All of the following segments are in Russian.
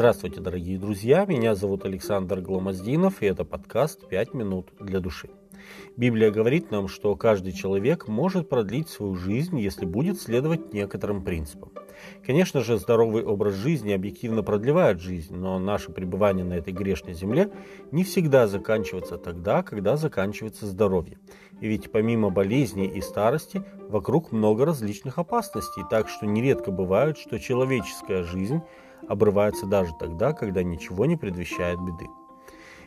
Здравствуйте, дорогие друзья, меня зовут Александр Гломоздинов, и это подкаст «Пять минут для души». Библия говорит нам, что каждый человек может продлить свою жизнь, если будет следовать некоторым принципам. Конечно же, здоровый образ жизни объективно продлевает жизнь, но наше пребывание на этой грешной земле не всегда заканчивается тогда, когда заканчивается здоровье. И ведь помимо болезней и старости, вокруг много различных опасностей, так что нередко бывает, что человеческая жизнь обрывается даже тогда, когда ничего не предвещает беды.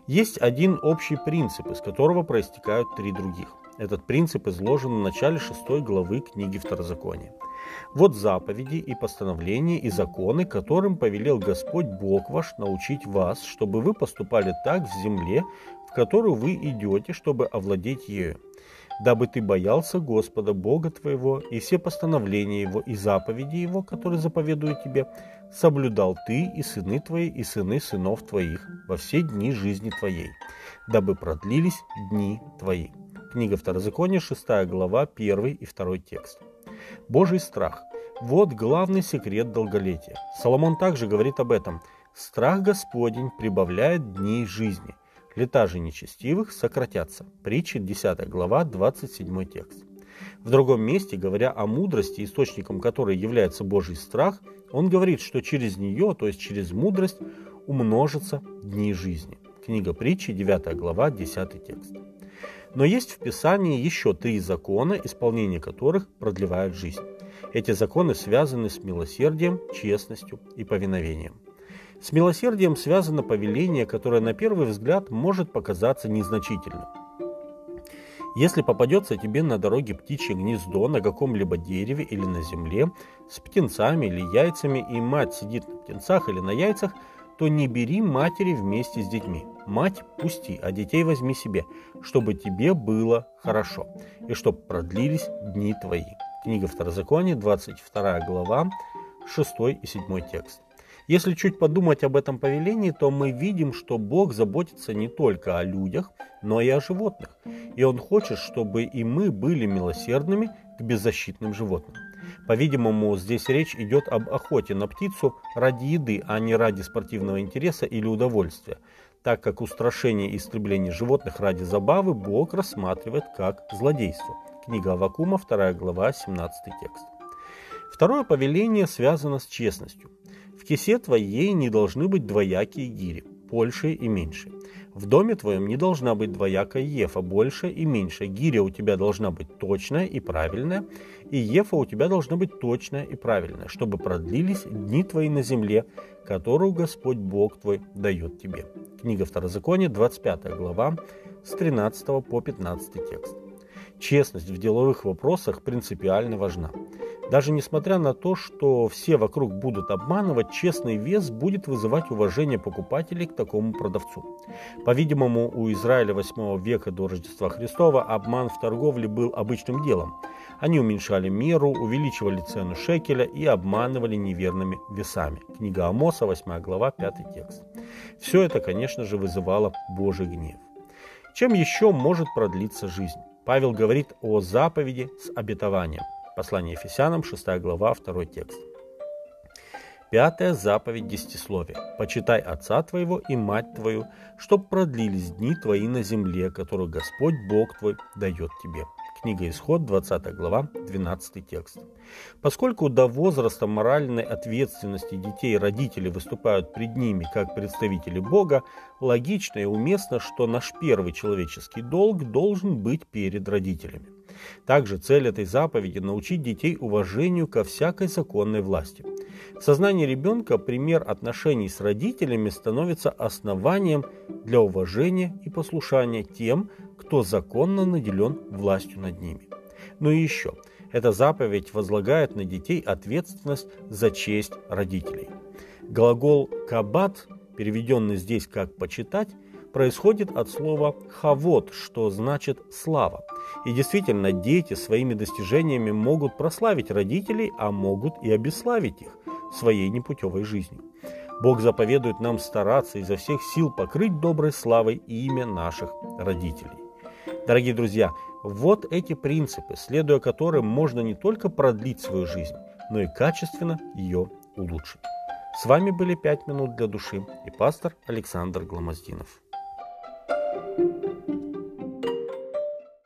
Есть один общий принцип, из которого проистекают три других. Этот принцип изложен в начале шестой главы книги Второзакония. Вот заповеди и постановления и законы, которым повелел Господь Бог ваш научить вас, чтобы вы поступали так в земле, в которую вы идете, чтобы овладеть ею дабы ты боялся Господа Бога твоего и все постановления Его и заповеди Его, которые заповедуют тебе, соблюдал ты и сыны твои и сыны сынов твоих во все дни жизни твоей, дабы продлились дни твои. Книга Второзакония, 6 глава, 1 и 2 текст. Божий страх. Вот главный секрет долголетия. Соломон также говорит об этом. Страх Господень прибавляет дней жизни – Лета же нечестивых сократятся. Притча 10 глава 27 текст. В другом месте, говоря о мудрости, источником которой является Божий страх, он говорит, что через нее, то есть через мудрость, умножатся дни жизни. Книга притчи, 9 глава, 10 текст. Но есть в Писании еще три закона, исполнение которых продлевает жизнь. Эти законы связаны с милосердием, честностью и повиновением. С милосердием связано повеление, которое на первый взгляд может показаться незначительным. Если попадется тебе на дороге птичье гнездо на каком-либо дереве или на земле с птенцами или яйцами, и мать сидит на птенцах или на яйцах, то не бери матери вместе с детьми. Мать пусти, а детей возьми себе, чтобы тебе было хорошо, и чтобы продлились дни твои. Книга Второзакония, 22 глава, 6 и 7 текст. Если чуть подумать об этом повелении, то мы видим, что Бог заботится не только о людях, но и о животных. И Он хочет, чтобы и мы были милосердными к беззащитным животным. По-видимому, здесь речь идет об охоте на птицу ради еды, а не ради спортивного интереса или удовольствия, так как устрашение и истребление животных ради забавы Бог рассматривает как злодейство. Книга Авакума, 2 глава, 17 текст. Второе повеление связано с честностью. В кисе твоей не должны быть двоякие гири, большие и меньшие. В доме твоем не должна быть двоякая ефа, большая и меньшая. Гиря у тебя должна быть точная и правильная, и ефа у тебя должна быть точная и правильная, чтобы продлились дни твои на земле, которую Господь Бог твой дает тебе. Книга Второзакония, 25 глава, с 13 по 15 текст. Честность в деловых вопросах принципиально важна. Даже несмотря на то, что все вокруг будут обманывать, честный вес будет вызывать уважение покупателей к такому продавцу. По-видимому, у Израиля 8 века до Рождества Христова обман в торговле был обычным делом. Они уменьшали меру, увеличивали цену шекеля и обманывали неверными весами. Книга Амоса, 8 глава, 5 текст. Все это, конечно же, вызывало Божий гнев. Чем еще может продлиться жизнь? Павел говорит о заповеди с обетованием. Послание Ефесянам, 6 глава, 2 текст. Пятая заповедь десятисловия. «Почитай отца твоего и мать твою, чтоб продлились дни твои на земле, которую Господь Бог твой дает тебе». Книга Исход, 20 глава, 12 текст. Поскольку до возраста моральной ответственности детей родители выступают пред ними как представители Бога, логично и уместно, что наш первый человеческий долг должен быть перед родителями. Также цель этой заповеди – научить детей уважению ко всякой законной власти. В сознании ребенка пример отношений с родителями становится основанием для уважения и послушания тем, кто законно наделен властью над ними. Но и еще, эта заповедь возлагает на детей ответственность за честь родителей. Глагол «кабат», переведенный здесь как «почитать», происходит от слова «хавот», что значит «слава». И действительно, дети своими достижениями могут прославить родителей, а могут и обеславить их своей непутевой жизнью. Бог заповедует нам стараться изо всех сил покрыть доброй славой имя наших родителей. Дорогие друзья, вот эти принципы, следуя которым можно не только продлить свою жизнь, но и качественно ее улучшить. С вами были «Пять минут для души» и пастор Александр Гломоздинов.